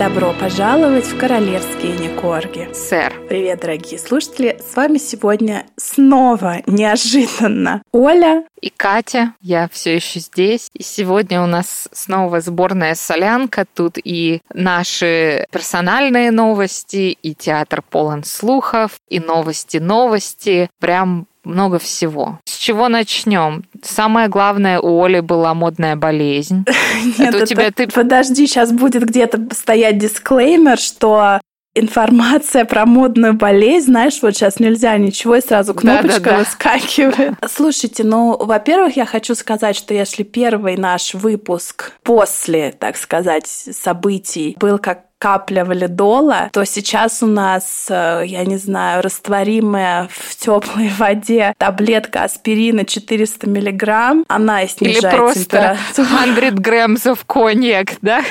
Добро пожаловать в королевские Некорги. Сэр. Привет, дорогие слушатели. С вами сегодня снова неожиданно Оля и Катя. Я все еще здесь. И сегодня у нас снова сборная солянка. Тут и наши персональные новости, и театр полон слухов, и новости-новости. Прям много всего. С чего начнем? Самое главное, у Оли была модная болезнь. Нет, это у тебя ты... Подожди, сейчас будет где-то стоять дисклеймер, что информация про модную болезнь, знаешь, вот сейчас нельзя ничего, и сразу кнопочка да, да, да. выскакивает. Слушайте, ну, во-первых, я хочу сказать, что если первый наш выпуск после, так сказать, событий был как капля валидола, то сейчас у нас, э, я не знаю, растворимая в теплой воде таблетка аспирина 400 миллиграмм, она и снижает Или просто 100 граммов коньяк, да?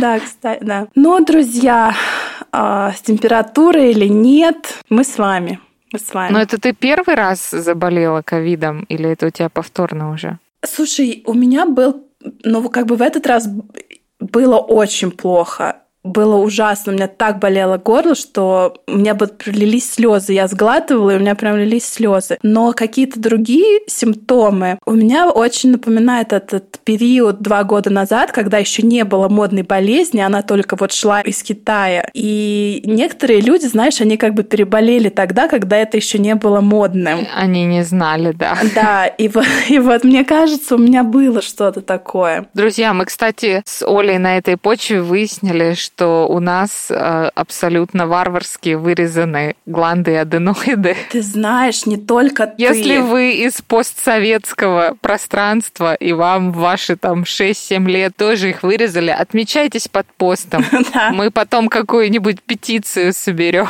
Да, кстати, да. Но, друзья, а, с температурой или нет, мы с вами. Мы с вами. Но это ты первый раз заболела ковидом или это у тебя повторно уже? Слушай, у меня был, ну, как бы в этот раз было очень плохо было ужасно. У меня так болело горло, что у меня бы пролились слезы. Я сглатывала, и у меня прям лились слезы. Но какие-то другие симптомы у меня очень напоминает этот период два года назад, когда еще не было модной болезни, она только вот шла из Китая. И некоторые люди, знаешь, они как бы переболели тогда, когда это еще не было модным. Они не знали, да. Да, и и вот мне кажется, у меня было что-то такое. Друзья, мы, кстати, с Олей на этой почве выяснили, что что у нас э, абсолютно варварски вырезаны гланды и аденоиды. Ты знаешь, не только ты. Если вы из постсоветского пространства и вам ваши там 6-7 лет тоже их вырезали, отмечайтесь под постом. Мы потом какую-нибудь петицию соберем.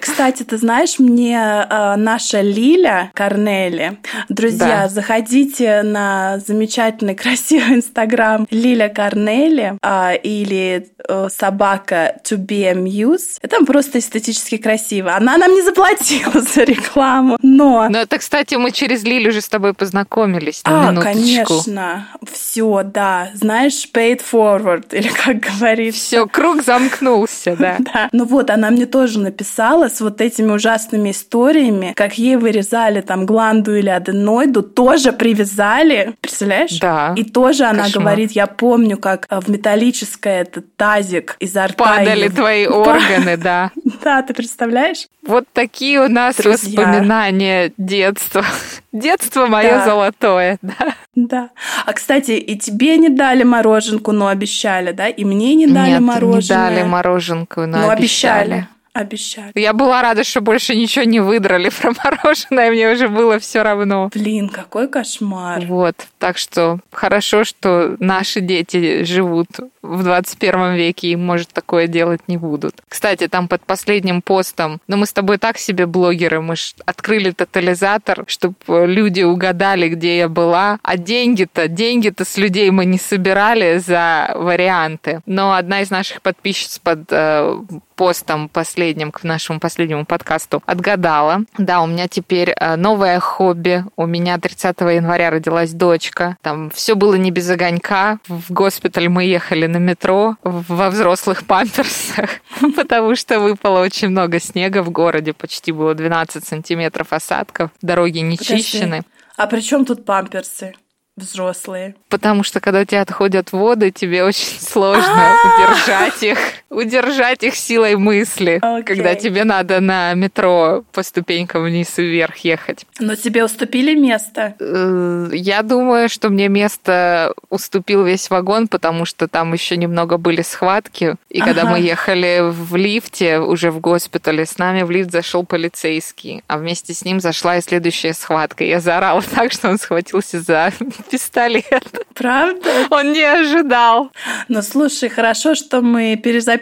Кстати, ты знаешь, мне э, наша Лиля Корнели, друзья, да. заходите на замечательный, красивый инстаграм Лиля Корнели э, или э, собака To Be Amused. Это просто эстетически красиво. Она нам не заплатила за рекламу, но... Но это, кстати, мы через Лилю уже с тобой познакомились. На а, минуточку. конечно. Все, да. Знаешь, paid forward, или как говорится. Все, круг замкнулся, да. Да. Ну вот, она мне тоже написала, с вот этими ужасными историями, как ей вырезали там гланду или аденоиду, тоже привязали, представляешь? Да. И тоже она Кошмар. говорит, я помню, как в металлическое этот тазик изо рта Падали твои органы, да. Да, ты представляешь? Вот такие у нас Друзья. воспоминания детства. Детство мое да. золотое, да. Да. А, кстати, и тебе не дали мороженку, но обещали, да? И мне не дали Нет, мороженое. не дали мороженку, но, но обещали. обещали. Обещали. Я была рада, что больше ничего не выдрали про мороженое, мне уже было все равно. Блин, какой кошмар. Вот, так что хорошо, что наши дети живут в 21 веке и, может, такое делать не будут. Кстати, там под последним постом, ну мы с тобой так себе блогеры, мы ж открыли тотализатор, чтобы люди угадали, где я была, а деньги-то, деньги-то с людей мы не собирали за варианты. Но одна из наших подписчиц под э, постом последним, к нашему последнему подкасту, отгадала. Да, у меня теперь э, новое хобби. У меня 30 января родилась дочка. Там все было не без огонька. В госпиталь мы ехали на метро во взрослых памперсах, потому что выпало очень много снега в городе. Почти было 12 сантиметров осадков. Дороги не чищены. А при чем тут памперсы? взрослые. Потому что когда у тебя отходят воды, тебе очень сложно удержать их, удержать их силой мысли, okay. когда тебе надо на метро по ступенькам вниз и вверх ехать. Но тебе уступили место? Э, я думаю, что мне место уступил весь вагон, потому что там еще немного были схватки. И ага. когда мы ехали в лифте уже в госпитале, с нами в лифт зашел полицейский, а вместе с ним зашла и следующая схватка. Я заорала так, что он схватился за пистолет. Правда? Он не ожидал. Ну, слушай, хорошо, что мы перезаписываем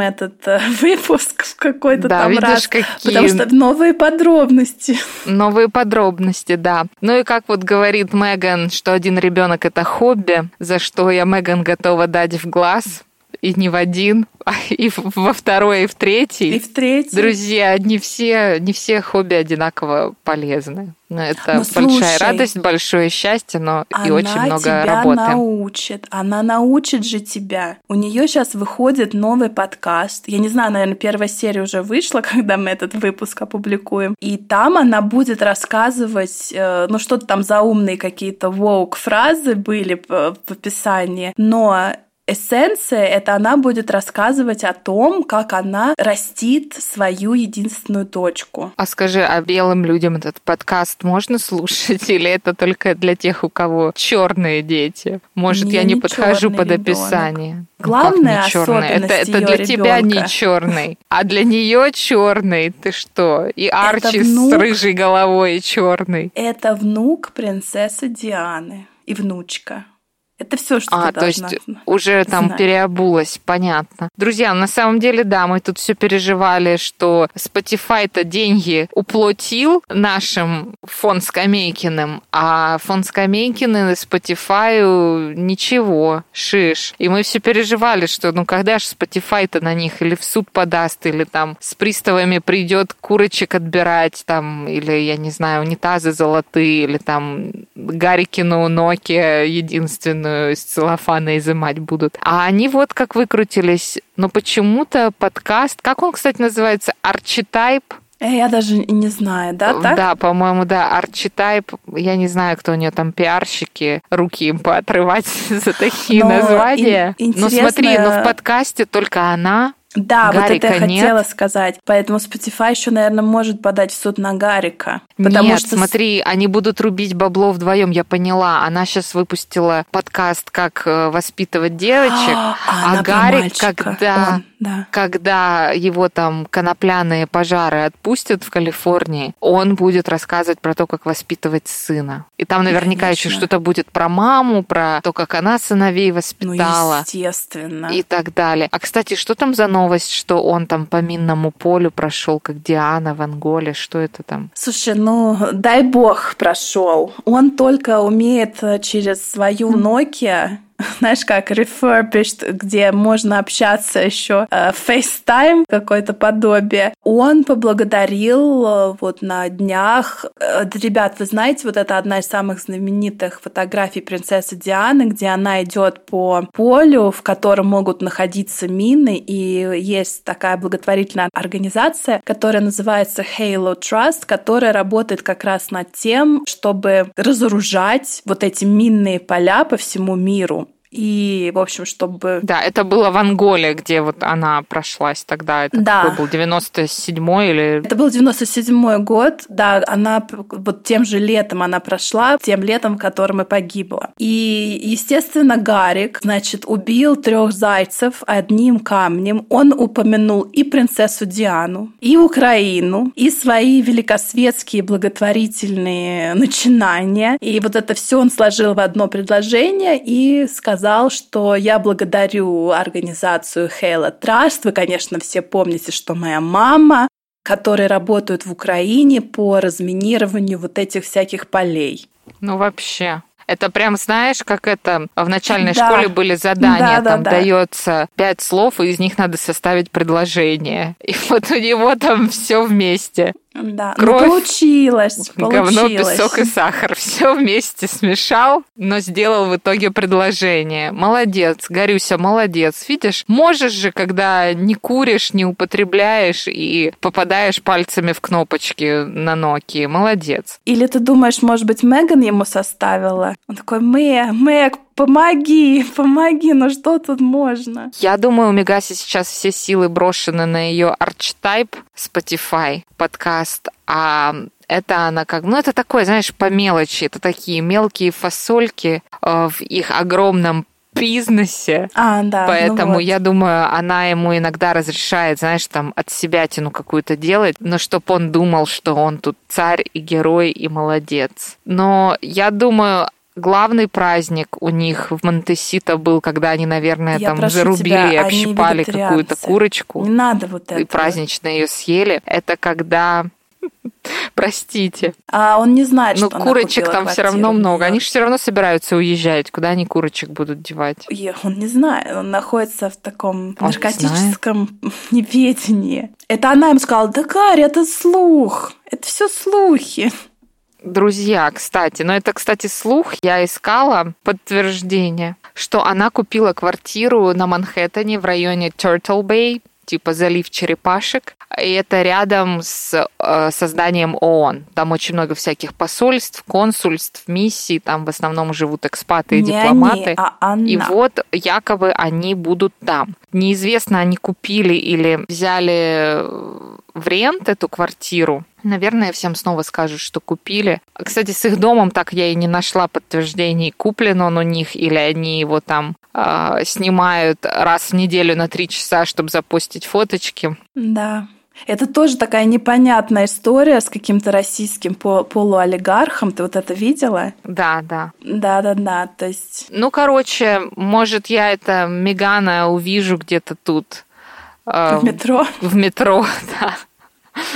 этот э, выпуск в какой-то да, там видишь, раз. Какие... Потому что новые подробности. Новые подробности, да. Ну и как вот говорит Меган, что один ребенок это хобби, за что я Меган готова дать в глаз и не в один, а и во второй, и в третий. И в третий. Друзья, не все, не все хобби одинаково полезны. Ну, это но, большая слушай, радость, большое счастье, но и очень много тебя работы. Она научит, она научит же тебя. У нее сейчас выходит новый подкаст. Я не знаю, наверное, первая серия уже вышла, когда мы этот выпуск опубликуем. И там она будет рассказывать, э, ну что-то там заумные какие-то воук фразы были в описании, но эссенция — это она будет рассказывать о том, как она растит свою единственную точку. А скажи, а белым людям этот подкаст можно слушать или это только для тех, у кого черные дети? Может, не, я не, не подхожу под ребенок. описание? Главное ну. Это, это для ребенка. тебя не черный, а для нее черный. Ты что? И Арчи внук, с рыжей головой черный. Это внук принцессы Дианы и внучка. Это все, что а, ты то есть уже там знать. переобулась, понятно. Друзья, на самом деле, да, мы тут все переживали, что Spotify-то деньги уплатил нашим фон Скамейкиным, а фон Скамейкин и Spotify ничего, шиш. И мы все переживали, что ну когда же Spotify-то на них или в суд подаст, или там с приставами придет курочек отбирать, там, или, я не знаю, унитазы золотые, или там Гарикину Nokia единственную картонную из целлофана изымать будут. А они вот как выкрутились. Но почему-то подкаст, как он, кстати, называется, Арчитайп, э, я даже не знаю, да, так? Да, по-моему, да, Арчитайп. Я не знаю, кто у нее там пиарщики, руки им поотрывать за такие но названия. Ин- Но смотри, но в подкасте только она да, Гарика вот это я нет. хотела сказать. Поэтому Spotify еще, наверное, может подать в суд на Гарика. Потому нет, что... смотри, они будут рубить бабло вдвоем, я поняла. Она сейчас выпустила подкаст «Как э, воспитывать девочек», а, а Гарик, когда... Он да. когда его там конопляные пожары отпустят в Калифорнии, он будет рассказывать про то, как воспитывать сына. И там наверняка Конечно. еще что-то будет про маму, про то, как она сыновей воспитала. Ну, естественно. И так далее. А, кстати, что там за новость, что он там по минному полю прошел, как Диана в Анголе? Что это там? Слушай, ну, дай бог прошел. Он только умеет через свою Nokia знаешь, как refurbished, где можно общаться еще э, FaceTime, какое-то подобие. Он поблагодарил э, вот на днях. Э, ребят, вы знаете, вот это одна из самых знаменитых фотографий принцессы Дианы, где она идет по полю, в котором могут находиться мины, и есть такая благотворительная организация, которая называется Halo Trust, которая работает как раз над тем, чтобы разоружать вот эти минные поля по всему миру. И, в общем, чтобы... Да, это было в Анголе, где вот она прошлась тогда. Это да. какой был, 97-й или... Это был 97-й год, да, она вот тем же летом она прошла, тем летом, в котором и погибла. И, естественно, Гарик, значит, убил трех зайцев одним камнем. Он упомянул и принцессу Диану, и Украину, и свои великосветские благотворительные начинания. И вот это все он сложил в одно предложение и сказал, сказал, что я благодарю организацию Halo Trust. Вы, конечно, все помните, что моя мама, которые работают в Украине по разминированию вот этих всяких полей. Ну, вообще. Это прям, знаешь, как это в начальной да. школе были задания, да, там да, дается пять слов, и из них надо составить предложение. И вот у него там все вместе. Да, ну, Кровь, ну, получилось, получилось. Говно, песок и сахар. Все вместе смешал, но сделал в итоге предложение. Молодец, Горюся, молодец. Видишь, можешь же, когда не куришь, не употребляешь и попадаешь пальцами в кнопочки на Nokia. Молодец. Или ты думаешь, может быть, Меган ему составила? Он такой, Мэг, Мэг, помоги, помоги, ну что тут можно? Я думаю, у Мегаси сейчас все силы брошены на ее арчтайп Spotify подкаст, а это она как, ну это такое, знаешь, по мелочи, это такие мелкие фасольки э, в их огромном бизнесе. А, да. Ну Поэтому ну вот. я думаю, она ему иногда разрешает, знаешь, там от себя тяну какую-то делать, но чтобы он думал, что он тут царь и герой и молодец. Но я думаю, главный праздник у них в Монтесито был, когда они, наверное, Я там зарубили тебя, и общипали какую-то курочку. Не надо вот это. И празднично ее съели. Это когда Простите. А он не знает, Но что курочек там все равно много. Они же все равно собираются уезжать. Куда они курочек будут девать? И он не знает. Он находится в таком он наркотическом не неведении. Это она им сказала, да, Кари, это слух. Это все слухи. Друзья, кстати, но это, кстати, слух, я искала подтверждение, что она купила квартиру на Манхэттене в районе Turtle Bay, типа залив черепашек, и это рядом с э, созданием ООН. Там очень много всяких посольств, консульств, миссий, там в основном живут экспаты и Не дипломаты. Они, а она. И вот якобы они будут там. Неизвестно, они купили или взяли в рент эту квартиру. Наверное, всем снова скажут, что купили. Кстати, с их домом так я и не нашла подтверждений, куплен он у них или они его там э, снимают раз в неделю на три часа, чтобы запустить фоточки. Да. Это тоже такая непонятная история с каким-то российским полуолигархом. Ты вот это видела? Да, да. Да, да, да. То есть. Ну, короче, может, я это Мегана увижу где-то тут. В метро? В метро, да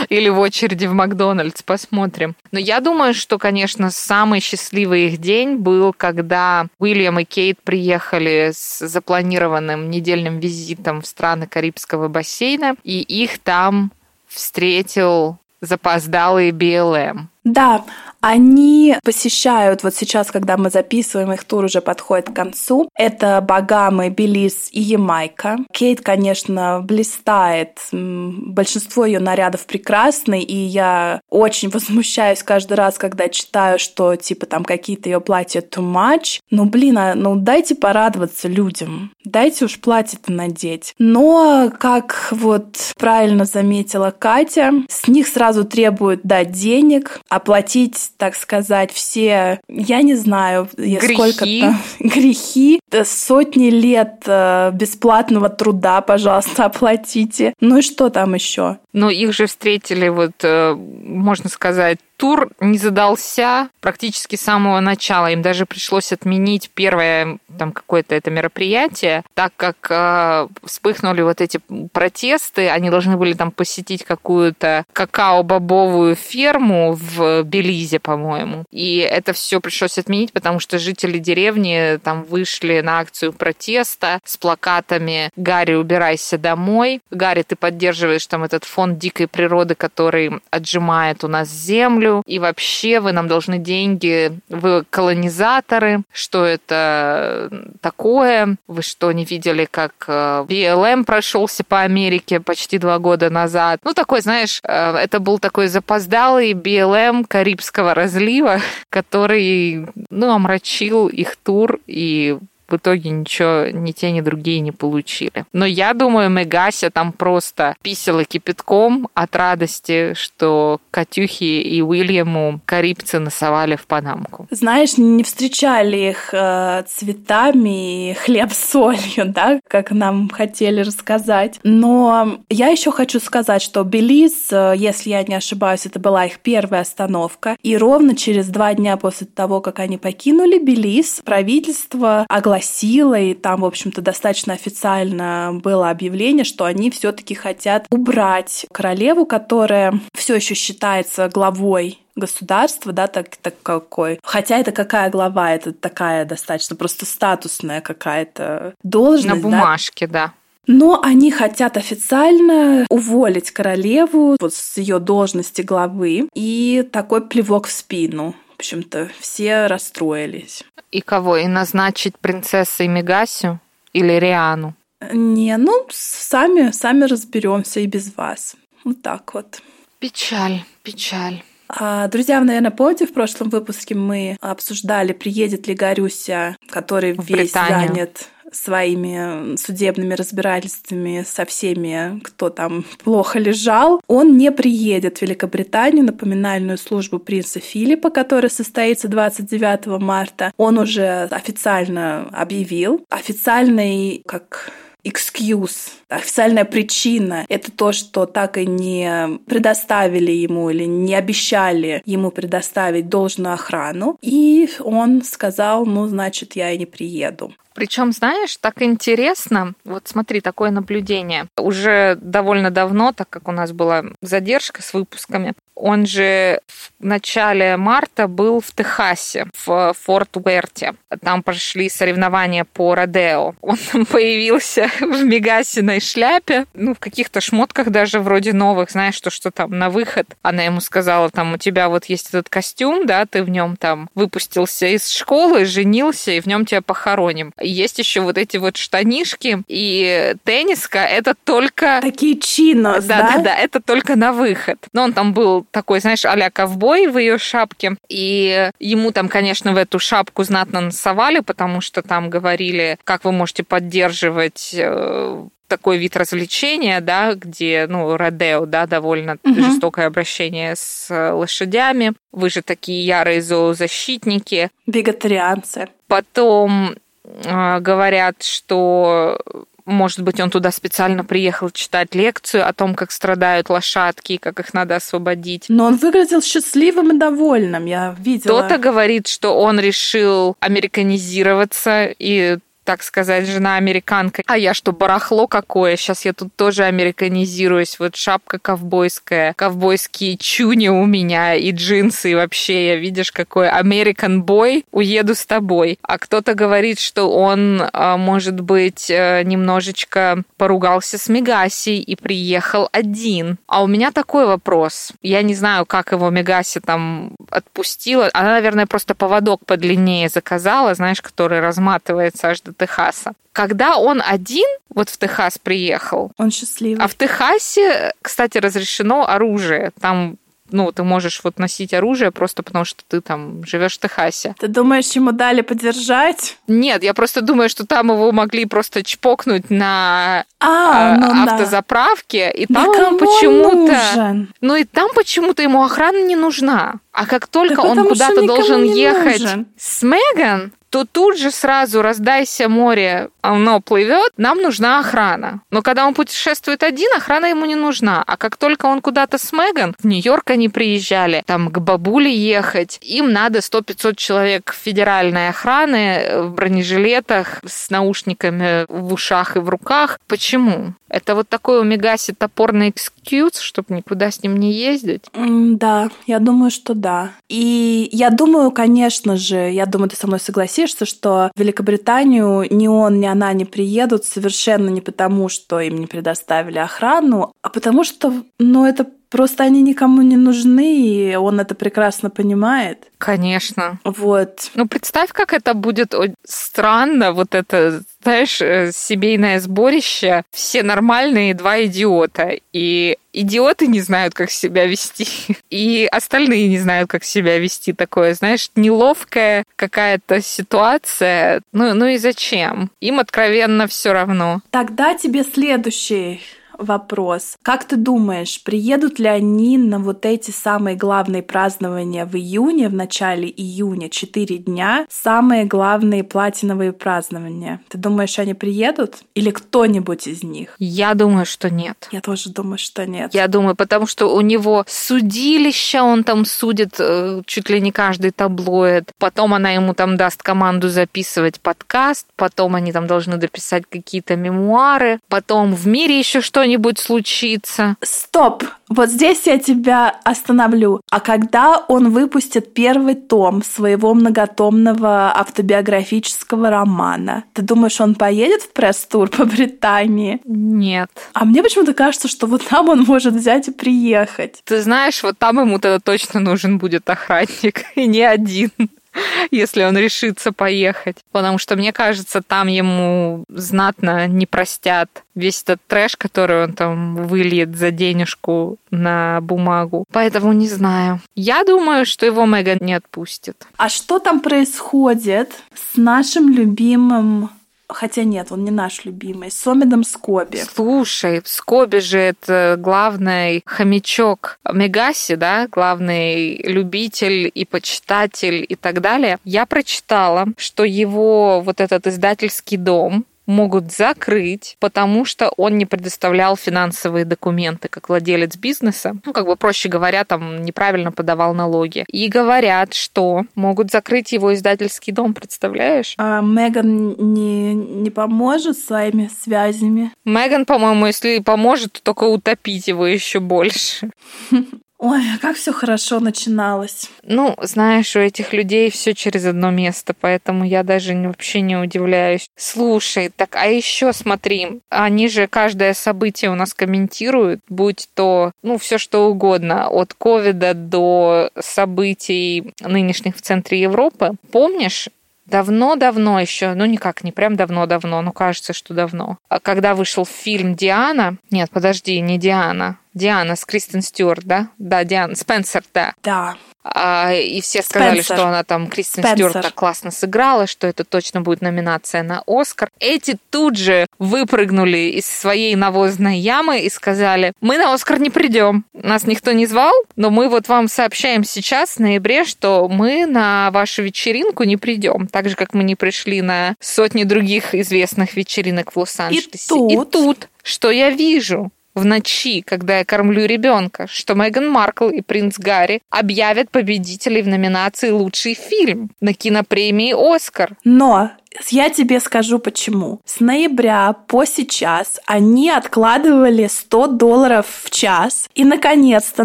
или в очереди в Макдональдс, посмотрим. Но я думаю, что, конечно, самый счастливый их день был, когда Уильям и Кейт приехали с запланированным недельным визитом в страны Карибского бассейна, и их там встретил запоздалый БЛМ. Да, они посещают, вот сейчас, когда мы записываем, их тур уже подходит к концу. Это Багамы, Белиз и Ямайка. Кейт, конечно, блистает. Большинство ее нарядов прекрасны, и я очень возмущаюсь каждый раз, когда читаю, что типа там какие-то ее платья too much. Ну, блин, а, ну дайте порадоваться людям. Дайте уж платье-то надеть. Но, как вот правильно заметила Катя, с них сразу требуют дать денег, оплатить так сказать, все, я не знаю, грехи. сколько-то грехи, сотни лет э, бесплатного труда, пожалуйста, оплатите. Ну и что там еще? Но их же встретили, вот, э, можно сказать, тур не задался практически с самого начала. Им даже пришлось отменить первое там какое-то это мероприятие, так как э, вспыхнули вот эти протесты. Они должны были там посетить какую-то какао-бобовую ферму в Белизе, по-моему. И это все пришлось отменить, потому что жители деревни там вышли на акцию протеста с плакатами «Гарри, убирайся домой». «Гарри, ты поддерживаешь там этот фонд дикой природы, который отжимает у нас землю, и вообще вы нам должны деньги, вы колонизаторы, что это такое? Вы что, не видели, как э, BLM прошелся по Америке почти два года назад? Ну, такой, знаешь, э, это был такой запоздалый BLM Карибского разлива, который, ну, омрачил их тур и в итоге ничего ни те, ни другие не получили. Но я думаю, Мегася там просто писала кипятком от радости, что Катюхи и Уильяму карибцы носовали в Панамку. Знаешь, не встречали их э, цветами и хлеб-солью, да, как нам хотели рассказать. Но я еще хочу сказать, что Белиз, э, если я не ошибаюсь, это была их первая остановка. И ровно через два дня после того, как они покинули Белиз, правительство огласило силой. Там, в общем-то, достаточно официально было объявление, что они все-таки хотят убрать королеву, которая все еще считается главой государства, да, так, так какой. Хотя это какая глава, это такая достаточно просто статусная какая-то должность. На бумажке, да. да. Но они хотят официально уволить королеву вот с ее должности главы и такой плевок в спину общем-то, все расстроились. И кого? И назначить принцессой Мегасю или Риану? Не, ну, сами, сами разберемся и без вас. Вот так вот. Печаль, печаль. А, друзья, вы, наверное, помните, в прошлом выпуске мы обсуждали, приедет ли Гарюся, который в весь Британию. занят своими судебными разбирательствами со всеми, кто там плохо лежал, он не приедет в Великобританию на поминальную службу принца Филиппа, которая состоится 29 марта. Он уже официально объявил. Официальный, как excuse, официальная причина — это то, что так и не предоставили ему или не обещали ему предоставить должную охрану. И он сказал, ну, значит, я и не приеду. Причем, знаешь, так интересно, вот смотри, такое наблюдение. Уже довольно давно, так как у нас была задержка с выпусками, он же в начале марта был в Техасе, в Форт Уэрте. Там прошли соревнования по Родео. Он там появился в мегасиной шляпе, ну, в каких-то шмотках даже вроде новых, знаешь, что, что там на выход. Она ему сказала, там, у тебя вот есть этот костюм, да, ты в нем там выпустился из школы, женился, и в нем тебя похороним. Есть еще вот эти вот штанишки и тенниска, это только... Такие чинос, да? Да, да, да, это только на выход. Но он там был такой, знаешь, а ковбой в ее шапке. И ему там, конечно, в эту шапку знатно насовали, потому что там говорили, как вы можете поддерживать э, такой вид развлечения, да, где, ну, родео, да, довольно угу. жестокое обращение с лошадями. Вы же такие ярые зоозащитники. Вегетарианцы. Потом говорят, что может быть, он туда специально приехал читать лекцию о том, как страдают лошадки, как их надо освободить. Но он выглядел счастливым и довольным, я видела. Кто-то говорит, что он решил американизироваться и так сказать, жена американка. А я что, барахло какое? Сейчас я тут тоже американизируюсь. Вот шапка ковбойская, ковбойские чуни у меня и джинсы. И вообще, я видишь, какой American boy, уеду с тобой. А кто-то говорит, что он, а, может быть, э, немножечко поругался с Мегаси и приехал один. А у меня такой вопрос. Я не знаю, как его Мегаси там отпустила. Она, наверное, просто поводок подлиннее заказала, знаешь, который разматывается аж до Техаса. Когда он один вот в Техас приехал, он счастливый. А в Техасе, кстати, разрешено оружие. Там ну, ты можешь вот носить оружие просто потому, что ты там живешь в Техасе. Ты думаешь, ему дали подержать? Нет, я просто думаю, что там его могли просто чпокнуть на а, ну, автозаправке, да. и там да ему почему-то... Ну и там почему-то ему охрана не нужна. А как только да он куда-то должен ехать нужен. с Меган, то тут же сразу раздайся море, оно плывет, нам нужна охрана. Но когда он путешествует один, охрана ему не нужна. А как только он куда-то с Меган, в Нью-Йорк они приезжали, там к бабуле ехать, им надо 100-500 человек федеральной охраны в бронежилетах с наушниками в ушах и в руках. Почему? Это вот такой у Мегаси топорный экскьюз, чтобы никуда с ним не ездить? Да, я думаю, что да. И я думаю, конечно же, я думаю, ты со мной согласишься, что в Великобританию ни он, ни она не приедут совершенно не потому, что им не предоставили охрану, а потому что, ну, это Просто они никому не нужны, и он это прекрасно понимает. Конечно. Вот. Ну, представь, как это будет странно, вот это, знаешь, э, семейное сборище. Все нормальные, два идиота. И идиоты не знают, как себя вести, и остальные не знают, как себя вести. Такое, знаешь, неловкая какая-то ситуация. Ну, ну и зачем? Им откровенно все равно. Тогда тебе следующий вопрос. Как ты думаешь, приедут ли они на вот эти самые главные празднования в июне, в начале июня, четыре дня, самые главные платиновые празднования? Ты думаешь, они приедут? Или кто-нибудь из них? Я думаю, что нет. Я тоже думаю, что нет. Я думаю, потому что у него судилище, он там судит э, чуть ли не каждый таблоид. Потом она ему там даст команду записывать подкаст, потом они там должны дописать какие-то мемуары, потом в мире еще что-нибудь что-нибудь случится. Стоп! Вот здесь я тебя остановлю. А когда он выпустит первый том своего многотомного автобиографического романа, ты думаешь, он поедет в пресс-тур по Британии? Нет. А мне почему-то кажется, что вот там он может взять и приехать. Ты знаешь, вот там ему тогда точно нужен будет охранник, и не один. если он решится поехать. Потому что, мне кажется, там ему знатно не простят весь этот трэш, который он там выльет за денежку на бумагу. Поэтому не знаю. Я думаю, что его Меган не отпустит. А что там происходит с нашим любимым Хотя нет, он не наш любимый. С Омидом Скоби. Слушай, Скоби же это главный хомячок Мегаси, да? Главный любитель и почитатель и так далее. Я прочитала, что его вот этот издательский дом могут закрыть, потому что он не предоставлял финансовые документы как владелец бизнеса. Ну, как бы, проще говоря, там неправильно подавал налоги. И говорят, что могут закрыть его издательский дом, представляешь? А Меган не, не поможет своими связями? Меган, по-моему, если поможет, то только утопить его еще больше. Ой, а как все хорошо начиналось. Ну, знаешь, у этих людей все через одно место, поэтому я даже вообще не удивляюсь. Слушай, так а еще смотри, они же каждое событие у нас комментируют, будь то, ну, все что угодно, от ковида до событий нынешних в центре Европы. Помнишь, давно-давно еще, ну никак, не прям давно-давно, но кажется, что давно. А когда вышел фильм «Диана», нет, подожди, не «Диана», Диана с Кристен Стюарт, да? Да, Диана, Спенсер, да. Да. А, и все сказали, Спенсер. что она там, Кристен Спенсер. Стюарт, так классно сыграла, что это точно будет номинация на Оскар. Эти тут же выпрыгнули из своей навозной ямы и сказали, мы на Оскар не придем. Нас никто не звал, но мы вот вам сообщаем сейчас, в ноябре, что мы на вашу вечеринку не придем. Так же, как мы не пришли на сотни других известных вечеринок в Лос-Анджелесе. И тут... И тут, что я вижу? В ночи, когда я кормлю ребенка, что Меган Маркл и принц Гарри объявят победителей в номинации «Лучший фильм» на кинопремии «Оскар». Но я тебе скажу почему. С ноября по сейчас они откладывали 100 долларов в час и, наконец-то,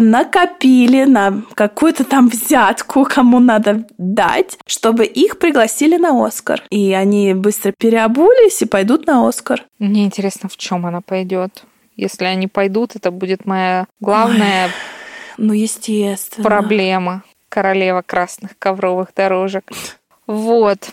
накопили на какую-то там взятку, кому надо дать, чтобы их пригласили на Оскар. И они быстро переобулись и пойдут на Оскар. Мне интересно, в чем она пойдет. Если они пойдут, это будет моя главная Ой, ну, естественно. проблема. Королева красных ковровых дорожек. Вот.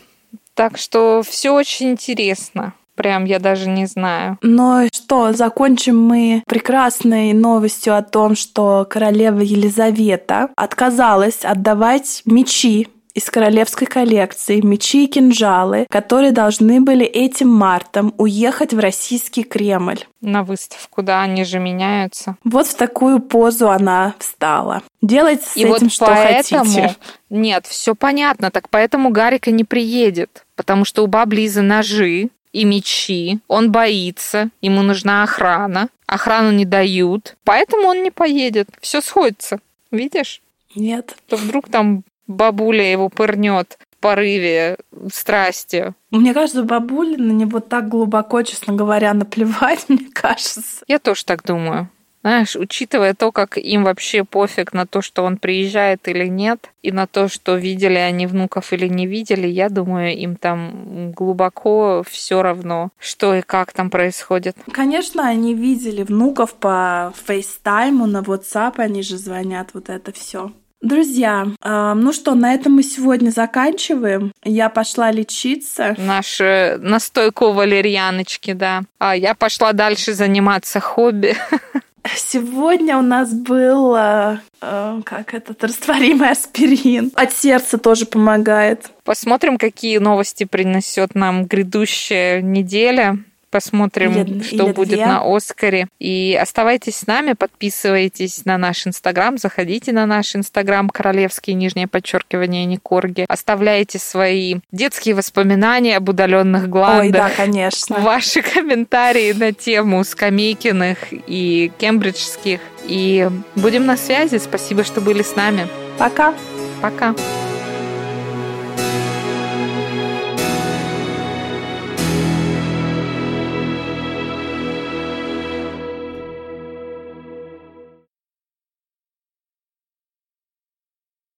Так что все очень интересно. Прям я даже не знаю. Но что, закончим мы прекрасной новостью о том, что королева Елизавета отказалась отдавать мечи из королевской коллекции мечи и кинжалы, которые должны были этим мартом уехать в российский Кремль. На выставку, да, они же меняются. Вот в такую позу она встала. Делайте с и этим, вот что поэтому... хотите. Нет, все понятно, так поэтому Гарика не приедет, потому что у Баблизы ножи, и мечи, он боится, ему нужна охрана, охрану не дают, поэтому он не поедет. Все сходится, видишь? Нет. То вдруг там бабуля его пырнет в порыве страсти. Мне кажется, бабуля на него так глубоко, честно говоря, наплевать, мне кажется. Я тоже так думаю. Знаешь, учитывая то, как им вообще пофиг на то, что он приезжает или нет, и на то, что видели они внуков или не видели, я думаю, им там глубоко все равно, что и как там происходит. Конечно, они видели внуков по фейстайму, на WhatsApp они же звонят, вот это все. Друзья, э, ну что, на этом мы сегодня заканчиваем. Я пошла лечиться. Наша настойку валерьяночки, да. А я пошла дальше заниматься хобби. Сегодня у нас был, э, как этот, растворимый аспирин. От сердца тоже помогает. Посмотрим, какие новости принесет нам грядущая неделя. Посмотрим, или, что или будет две. на Оскаре. И оставайтесь с нами, подписывайтесь на наш Инстаграм, заходите на наш Инстаграм Королевский нижнее подчеркивание Никорги. Оставляйте свои детские воспоминания об удаленных гландах. Ой, да, конечно. Ваши комментарии на тему Скамейкиных и Кембриджских. И будем на связи. Спасибо, что были с нами. Пока. Пока.